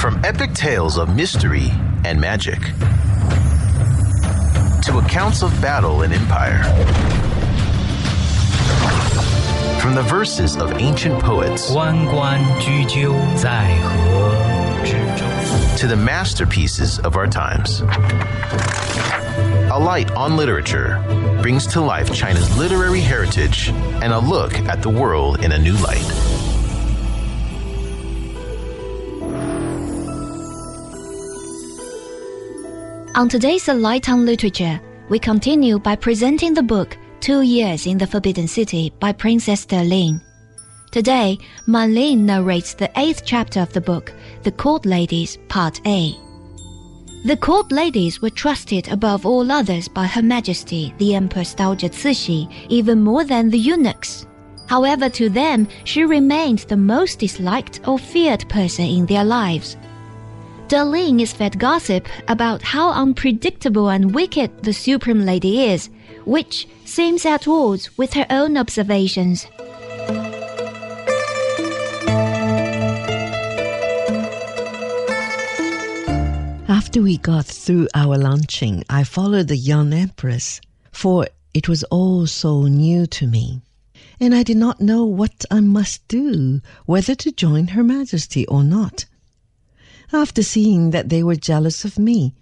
From epic tales of mystery and magic to accounts of battle and empire. From the verses of ancient poets 关关雎鸠，在河之洲。 to the masterpieces of our times. A Light on Literature brings to life China's literary heritage and a look at the world in a new light. On today's Light on Literature, we continue by presenting the book Two Years in the Forbidden City by Princess De Ling. Today, Man Lin narrates the eighth chapter of the book, The Court Ladies, Part A. The court ladies were trusted above all others by Her Majesty the Empress Dowager Cixi, even more than the eunuchs. However, to them, she remained the most disliked or feared person in their lives. Ling is fed gossip about how unpredictable and wicked the Supreme Lady is, which seems at odds with her own observations. After we got through our lunching, I followed the young empress, for it was all so new to me, and I did not know what I must do, whether to join Her Majesty or not. After seeing that they were jealous of me,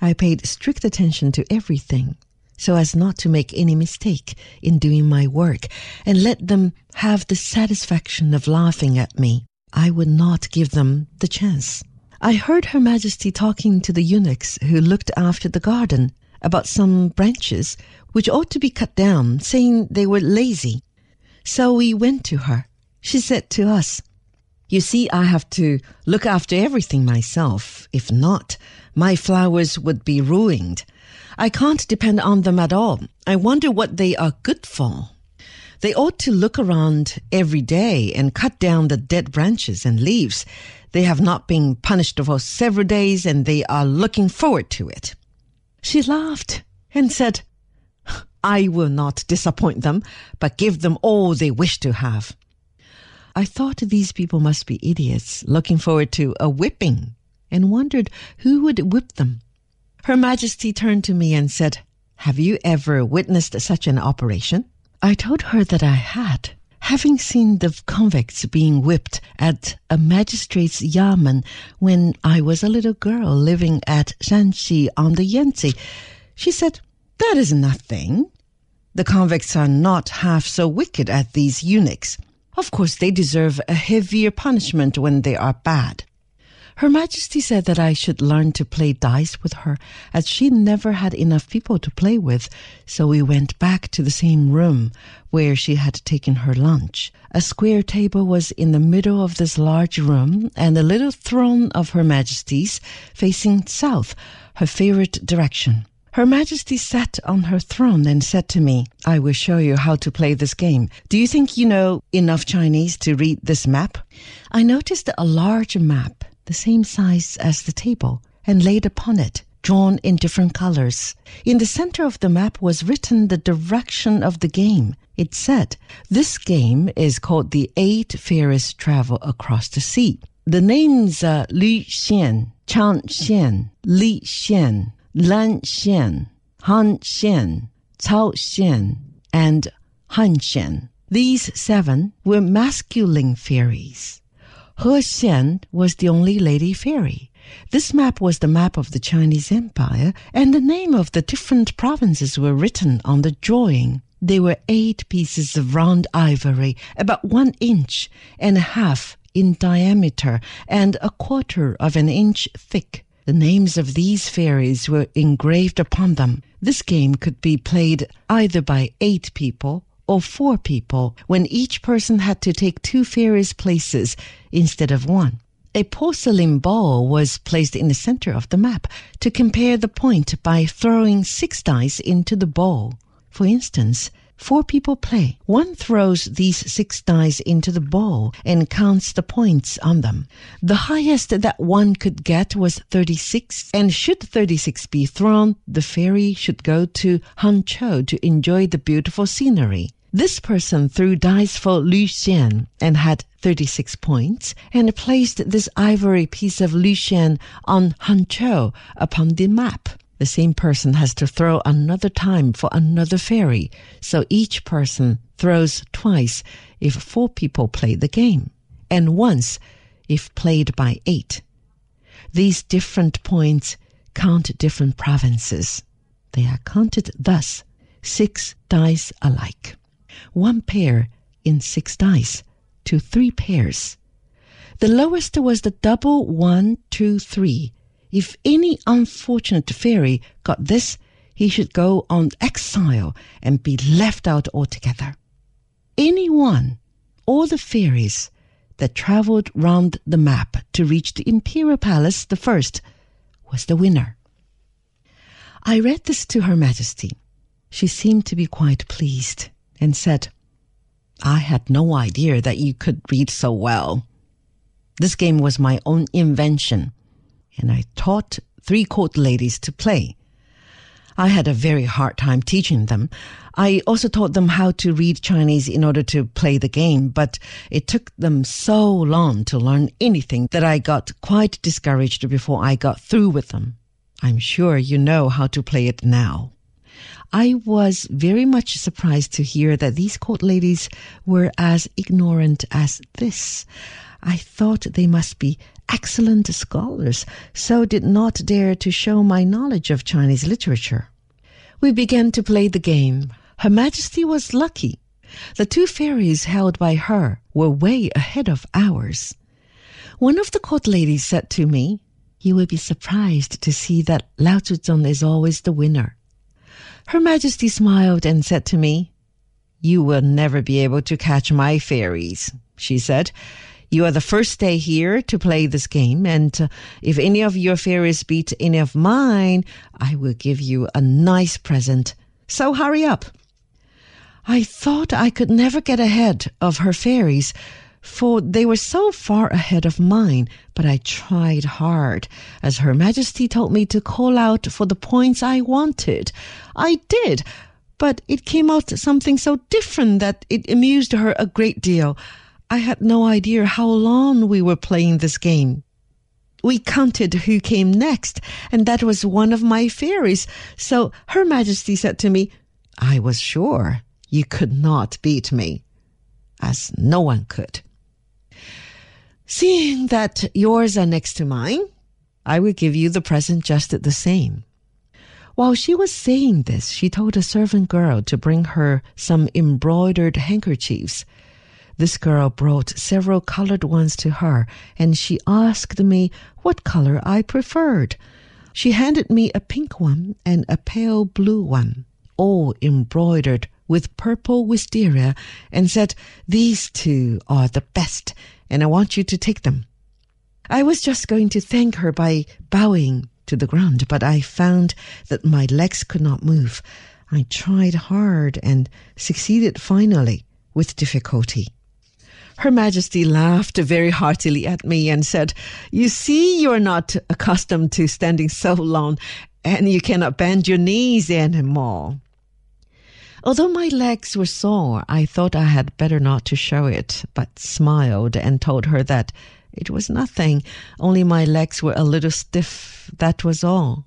I paid strict attention to everything, so as not to make any mistake in doing my work, and let them have the satisfaction of laughing at me. I would not give them the chance. I heard Her Majesty talking to the eunuchs who looked after the garden about some branches which ought to be cut down, saying they were lazy. So we went to her. She said to us, You see, I have to look after everything myself. If not, my flowers would be ruined. I can't depend on them at all. I wonder what they are good for. They ought to look around every day and cut down the dead branches and leaves. They have not been punished for several days and they are looking forward to it. She laughed and said, I will not disappoint them, but give them all they wish to have. I thought these people must be idiots looking forward to a whipping and wondered who would whip them. Her Majesty turned to me and said, Have you ever witnessed such an operation? I told her that I had, having seen the convicts being whipped at a magistrate's yamen when I was a little girl living at Shasi on the Yangtze. She said, That is nothing. The convicts are not half so wicked as these eunuchs. Of course, they deserve a heavier punishment when they are bad. Her Majesty said that I should learn to play dice with her, as she never had enough people to play with, so we went back to the same room where she had taken her lunch. A square table was in the middle of this large room, and a little throne of Her Majesty's facing south, her favorite direction. Her Majesty sat on her throne and said to me, I will show you how to play this game. Do you think you know enough Chinese to read this map? I noticed a large map, the same size as the table, and laid upon it, drawn in different colors. In the center of the map was written the direction of the game. It said, This game is called the Eight Fairies Travel Across the Sea. The names are Li Xian, Chang Xian, Li Xian, Lan Xian, Han Xian, Cao Xian, and Han Xian. These seven were masculine fairies. He Xian was the only lady fairy. This map was the map of the Chinese Empire, and the name of the different provinces were written on the drawing. There were eight pieces of round ivory, about one inch and a half in diameter and a quarter of an inch thick. The names of these fairies were engraved upon them. This game could be played either by eight people or four people when each person had to take two fairies' places instead of one. A porcelain ball was placed in the center of the map to compare the point by throwing six dice into the ball. For instance, four people play. One throws these six dice into the bowl and counts the points on them. The highest that one could get was 36, and should 36 be thrown, the fairy should go to Hangzhou to enjoy the beautiful scenery. This person threw dice for Lu Xian and had 36 points and placed this ivory piece of Lu Xian on Hangzhou upon the map. The same person has to throw another time for another fairy, so each person throws twice if four people play the game, and once if played by eight. These different points count different provinces. They are counted thus six dice alike. One pair in six dice to three pairs. The lowest was the double one, two, three. If any unfortunate fairy got this, he should go on exile and be left out altogether. Any one, all the fairies that traveled round the map to reach the imperial palace the first was the winner. I read this to Her Majesty. She seemed to be quite pleased and said, I had no idea that you could read so well. This game was my own invention, and I taught three court ladies to play. I had a very hard time teaching them. I also taught them how to read Chinese in order to play the game, but it took them so long to learn anything that I got quite discouraged before I got through with them. I'm sure you know how to play it now. I was very much surprised to hear that these court ladies were as ignorant as this. I thought they must be excellent scholars, so did not dare to show my knowledge of Chinese literature. We began to play the game. Her Majesty was lucky. The two fairies held by her were way ahead of ours. One of the court ladies said to me, You will be surprised to see that Lao Zhuzong is always the winner. Her Majesty smiled and said to me, You will never be able to catch my fairies, she said. You are the first day here to play this game, and uh, if any of your fairies beat any of mine, I will give you a nice present. So hurry up. I thought I could never get ahead of her fairies, for they were so far ahead of mine, but I tried hard, as Her Majesty told me to call out for the points I wanted. I did, but it came out something so different that it amused her a great deal. I had no idea how long we were playing this game. We counted who came next, and that was one of my fairies. So Her Majesty said to me, I was sure you could not beat me, as no one could. Seeing that yours are next to mine, I will give you the present just the same. While she was saying this, she told a servant girl to bring her some embroidered handkerchiefs. This girl brought several colored ones to her, and she asked me what color I preferred. She handed me a pink one and a pale blue one, all embroidered with purple wisteria, and said, These two are the best, and I want you to take them. I was just going to thank her by bowing to the ground, but I found that my legs could not move. I tried hard and succeeded finally with difficulty. Her Majesty laughed very heartily at me and said, You see, you are not accustomed to standing so long, and you cannot bend your knees anymore. Although my legs were sore, I thought I had better not to show it, but smiled and told her that it was nothing, only my legs were a little stiff, that was all.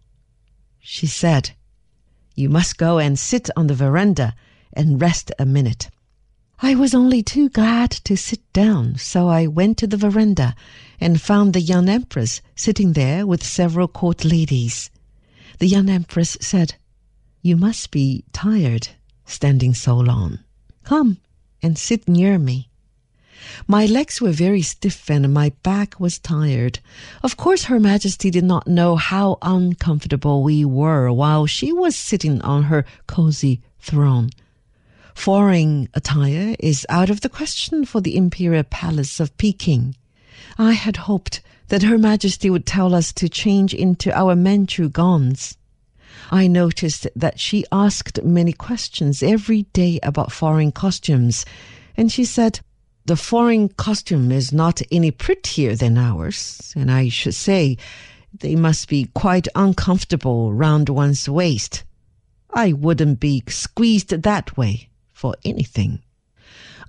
She said, You must go and sit on the veranda and rest a minute. I was only too glad to sit down, so I went to the veranda and found the young empress sitting there with several court ladies. The young empress said, You must be tired standing so long. Come and sit near me. My legs were very stiff and my back was tired. Of course, Her Majesty did not know how uncomfortable we were while she was sitting on her cozy throne. Foreign attire is out of the question for the Imperial Palace of Peking. I had hoped that Her Majesty would tell us to change into our Manchu gowns. I noticed that she asked many questions every day about foreign costumes, and she said, The foreign costume is not any prettier than ours, and I should say they must be quite uncomfortable round one's waist. I wouldn't be squeezed that way for anything.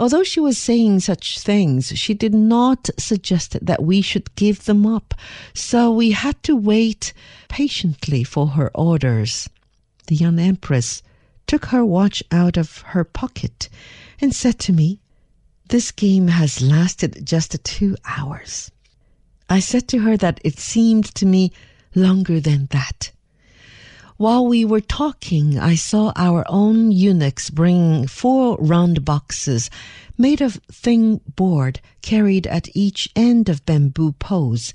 Although she was saying such things, she did not suggest that we should give them up, so we had to wait patiently for her orders. The young empress took her watch out of her pocket and said to me, This game has lasted just two hours. I said to her that it seemed to me longer than that. While we were talking, I saw our own eunuchs bring four round boxes made of thin board carried at each end of bamboo poles.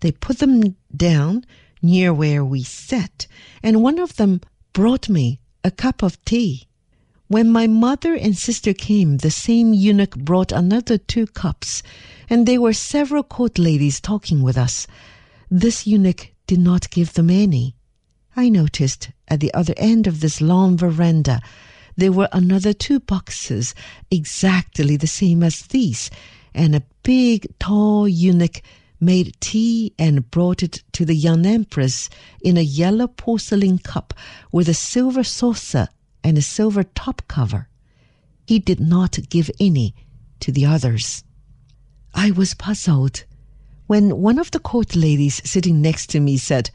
They put them down near where we sat, and one of them brought me a cup of tea. When my mother and sister came, the same eunuch brought another two cups, and there were several court ladies talking with us. This eunuch did not give them any. I noticed at the other end of this long veranda there were another two boxes exactly the same as these, and a big tall eunuch made tea and brought it to the young empress in a yellow porcelain cup with a silver saucer and a silver top cover. He did not give any to the others. I was puzzled when one of the court ladies sitting next to me said,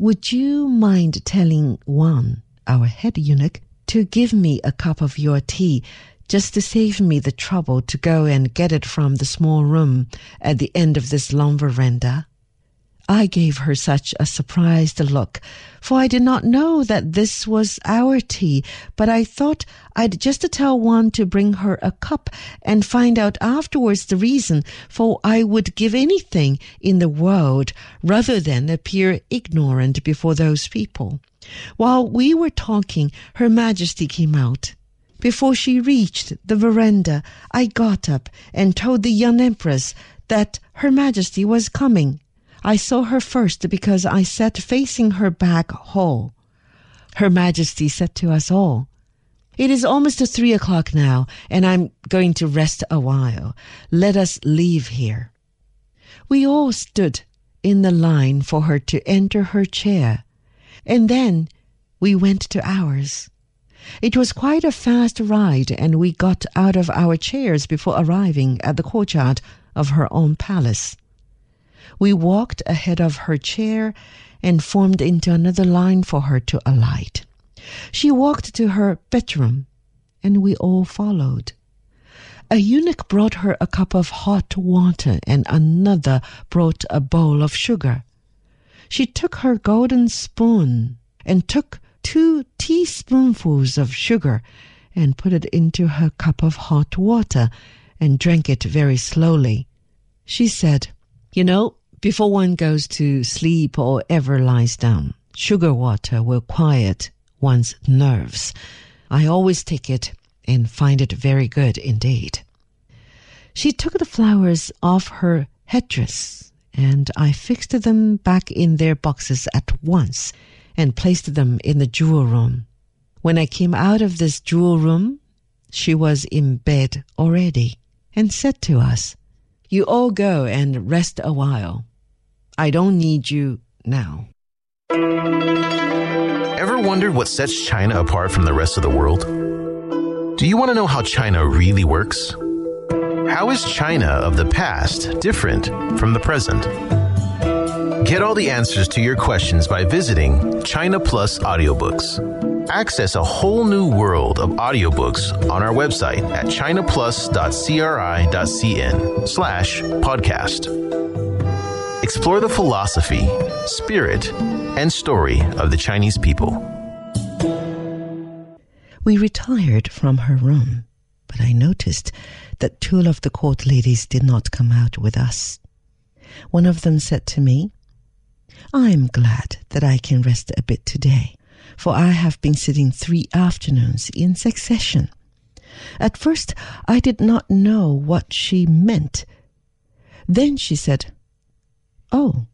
would you mind telling Wan, our head eunuch, to give me a cup of your tea just to save me the trouble to go and get it from the small room at the end of this long veranda? I gave her such a surprised look, for I did not know that this was our tea, but I thought I'd just tell Wan to bring her a cup and find out afterwards the reason, for I would give anything in the world rather than appear ignorant before those people. While we were talking, Her Majesty came out. Before she reached the veranda, I got up and told the young Empress that Her Majesty was coming. I saw her first because I sat facing her back hall. Her Majesty said to us all, It is almost three o'clock now, and I'm going to rest a while. Let us leave here. We all stood in the line for her to enter her chair, and then we went to ours. It was quite a fast ride, and we got out of our chairs before arriving at the courtyard of her own palace. We walked ahead of her chair and formed into another line for her to alight. She walked to her bedroom, and we all followed. A eunuch brought her a cup of hot water, and another brought a bowl of sugar. She took her golden spoon and took two teaspoonfuls of sugar and put it into her cup of hot water and drank it very slowly. She said, You know, before one goes to sleep or ever lies down, sugar water will quiet one's nerves. I always take it and find it very good indeed. She took the flowers off her headdress, and I fixed them back in their boxes at once and placed them in the jewel room. When I came out of this jewel room, she was in bed already and said to us, You all go and rest a while. I don't need you now. Ever wondered what sets China apart from the rest of the world? Do you want to know how China really works? How is China of the past different from the present? Get all the answers to your questions by visiting China Plus Audiobooks. Access a whole new world of audiobooks on our website at chinaplus.cri.cn slash podcast. Explore the philosophy, spirit, and story of the Chinese people. We retired from her room, but I noticed that two of the court ladies did not come out with us. One of them said to me, I am glad that I can rest a bit today, for I have been sitting three afternoons in succession. At first, I did not know what she meant. Then she said, Oh,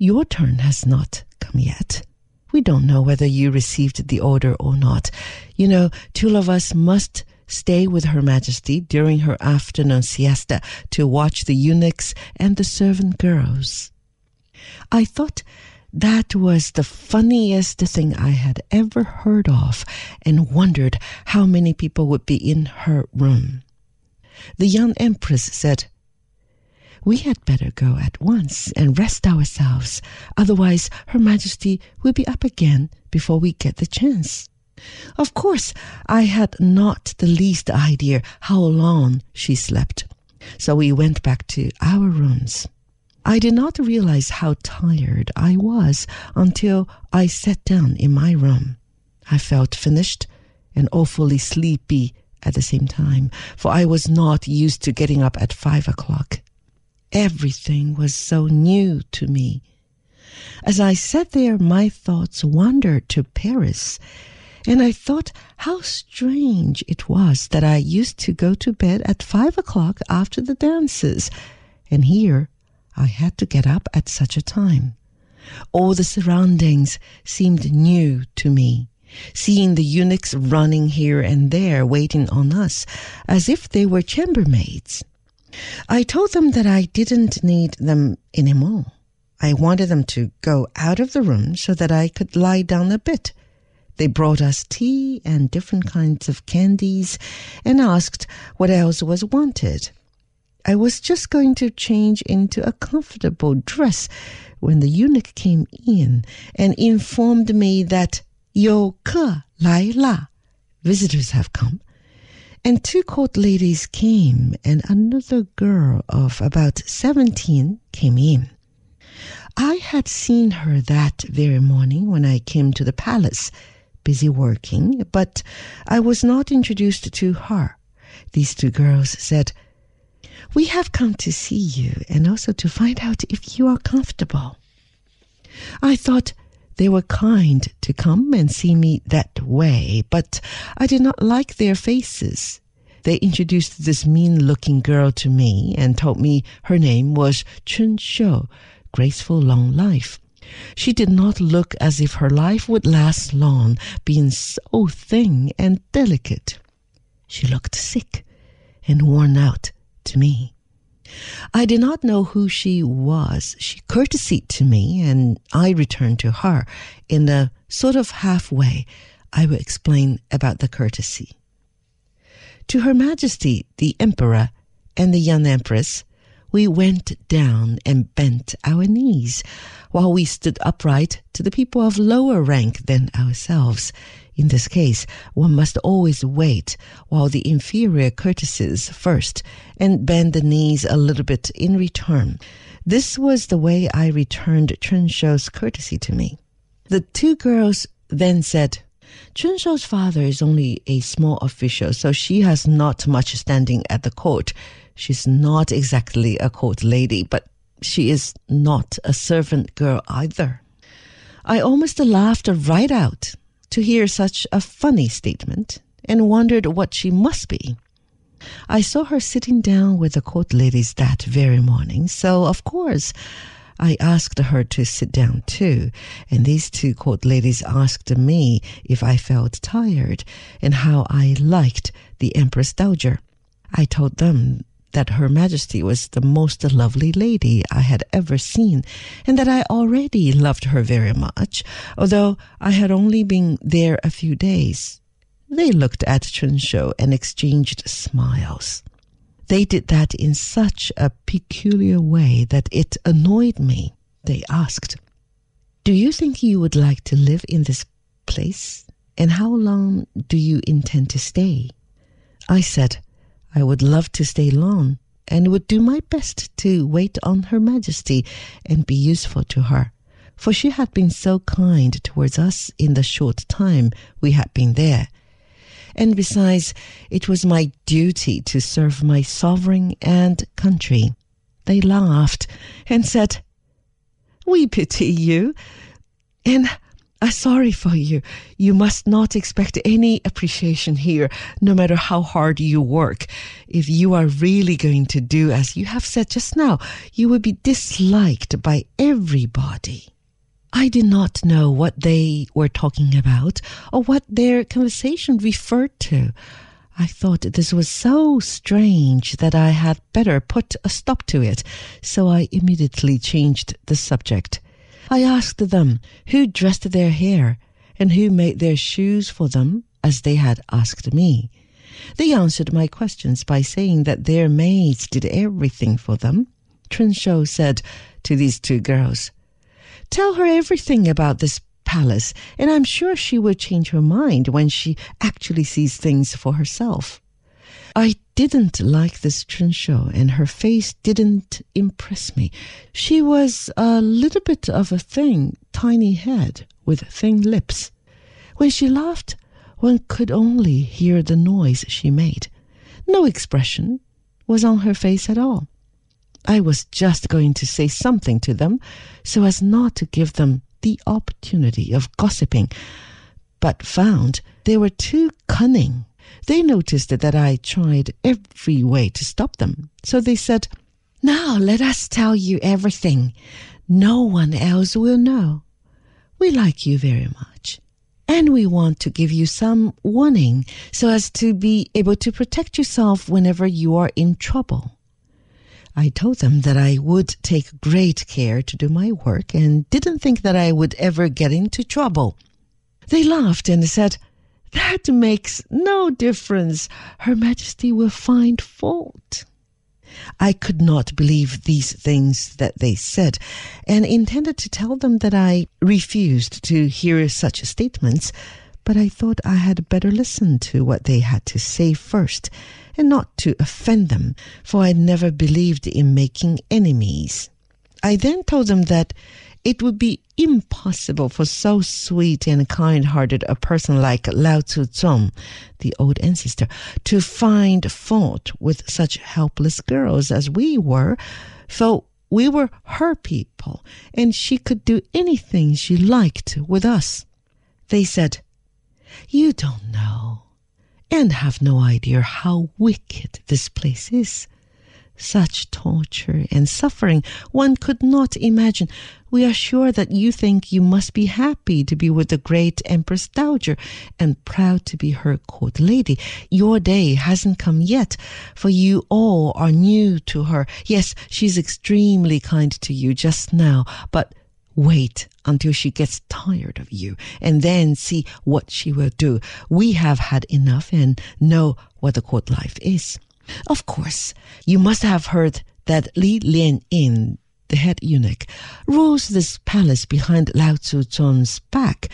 your turn has not come yet. We don't know whether you received the order or not. You know, two of us must stay with Her Majesty during her afternoon siesta to watch the eunuchs and the servant girls. I thought That was the funniest thing I had ever heard of and wondered how many people would be in her room. The young empress said, we had better go at once and rest ourselves, otherwise Her Majesty will be up again before we get the chance. Of course, I had not the least idea how long she slept, so we went back to our rooms. I did not realize how tired I was until I sat down in my room. I felt finished and awfully sleepy at the same time, for I was not used to getting up at five o'clock. Everything was so new to me. As I sat there, my thoughts wandered to Paris, and I thought how strange it was that I used to go to bed at five o'clock after the dances, and here I had to get up at such a time. All the surroundings seemed new to me, seeing the eunuchs running here and there waiting on us as if they were chambermaids. I told them that I didn't need them anymore. I wanted them to go out of the room so that I could lie down a bit. They brought us tea and different kinds of candies and asked what else was wanted. I was just going to change into a comfortable dress when the eunuch came in and informed me that Yo Ke Lai La, visitors have come. And two court ladies came, and another girl of about 17 came in. I had seen her that very morning when I came to the palace, busy working, but I was not introduced to her. These two girls said, we have come to see you and also to find out if you are comfortable. I thought they were kind to come and see me that way, but I did not like their faces. They introduced this mean looking girl to me and told me her name was Chun Shou, graceful long life. She did not look as if her life would last long, being so thin and delicate. She looked sick and worn out to me. I did not know who she was. She courtesied to me, and I returned to her. In a sort of halfway, I will explain about the courtesy. To Her Majesty the Emperor and the young Empress, we went down and bent our knees, while we stood upright to the people of lower rank than ourselves. In this case, one must always wait while the inferior courtesies first and bend the knees a little bit in return. This was the way I returned Chun Shou's courtesy to me. The two girls then said, Chun Shou's father is only a small official, so she has not much standing at the court. She's not exactly a court lady, but she is not a servant girl either. I almost laughed right out to hear such a funny statement and wondered what she must be. I saw her sitting down with the court ladies that very morning, so of course I asked her to sit down too, and these two court ladies asked me if I felt tired and how I liked the Empress Dowager. I told them that Her Majesty was the most lovely lady I had ever seen, and that I already loved her very much, although I had only been there a few days. They looked at Chun Shou and exchanged smiles. They did that in such a peculiar way that it annoyed me. They asked, Do you think you would like to live in this place? And how long do you intend to stay? I said, I would love to stay long and would do my best to wait on Her Majesty and be useful to her, for she had been so kind towards us in the short time we had been there. And besides, it was my duty to serve my sovereign and country. They laughed and said, We pity you, and are sorry for you. You must not expect any appreciation here, no matter how hard you work. If you are really going to do as you have said just now, you will be disliked by everybody. I did not know what they were talking about or what their conversation referred to. I thought this was so strange that I had better put a stop to it, so I immediately changed the subject. I asked them who dressed their hair and who made their shoes for them, as they had asked me. They answered my questions by saying that their maids did everything for them. Chen Shou said to these two girls, Tell her everything about this palace, and I'm sure she will change her mind when she actually sees things for herself. I didn't like this Shou, and her face didn't impress me. She was a little bit of a thing, tiny head with thin lips. When she laughed, one could only hear the noise she made. No expression was on her face at all. I was just going to say something to them so as not to give them the opportunity of gossiping, but found they were too cunning. They noticed that I tried every way to stop them, so they said, Now let us tell you everything. No one else will know. We like you very much. And we want to give you some warning so as to be able to protect yourself whenever you are in trouble. I told them that I would take great care to do my work and didn't think that I would ever get into trouble. They laughed and said, That makes no difference. Her Majesty will find fault. I could not believe these things that they said, and intended to tell them that I refused to hear such statements, but I thought I had better listen to what they had to say first, and not to offend them, for I never believed in making enemies. I then told them that it would be impossible for so sweet and kind-hearted a person like Lao Tzu Tsung, the old ancestor, to find fault with such helpless girls as we were, for we were her people, and she could do anything she liked with us. They said, You don't know, and have no idea how wicked this place is such torture and suffering one could not imagine. We are sure that you think you must be happy to be with the great Empress Dowager and proud to be her court lady. Your day hasn't come yet, for you all are new to her. Yes, she's extremely kind to you just now, but wait until she gets tired of you and then see what she will do. We have had enough and know what the court life is. Of course, you must have heard that Li Lianying, the head eunuch, rules this palace behind Lao Tzu Tsung's back.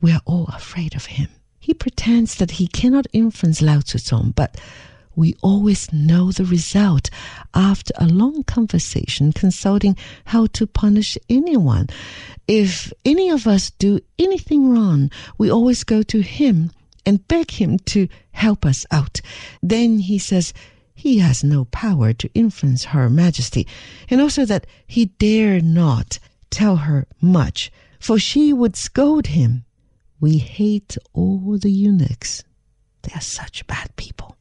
We are all afraid of him. He pretends that he cannot influence Lao Tzu Tsung, but we always know the result after a long conversation consulting how to punish anyone. If any of us do anything wrong, we always go to him and beg him to help us out. Then he says he has no power to influence Her Majesty, and also that he dare not tell her much, for she would scold him. We hate all the eunuchs. They are such bad people.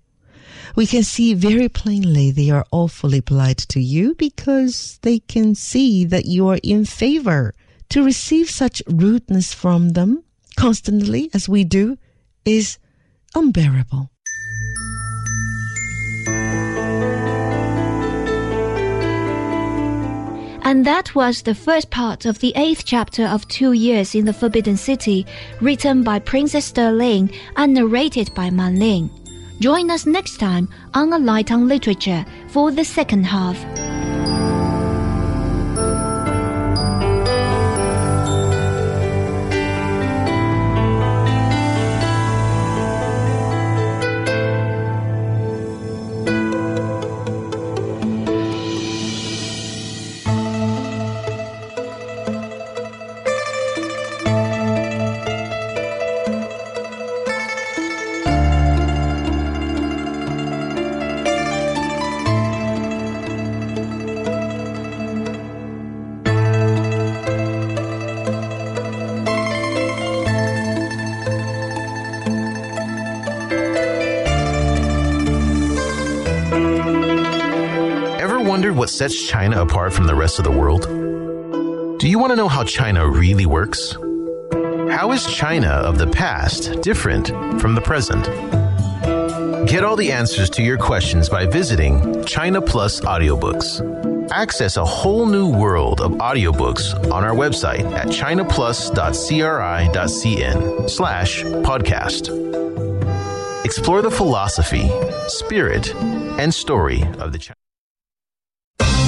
We can see very plainly they are awfully polite to you because they can see that you are in favor. To receive such rudeness from them constantly as we do is unbearable. And that was the first part of the eighth chapter of Two Years in the Forbidden City, written by Princess Der Ling and narrated by Man Ling. Join us next time on A Light on Literature for the second half. What sets China apart from the rest of the world? Do you want to know how China really works? How is China of the past different from the present? Get all the answers to your questions by visiting China Plus Audiobooks. Access a whole new world of audiobooks on our website at chinaplus.cri.cn slash podcast. Explore the philosophy, spirit, and story of the China.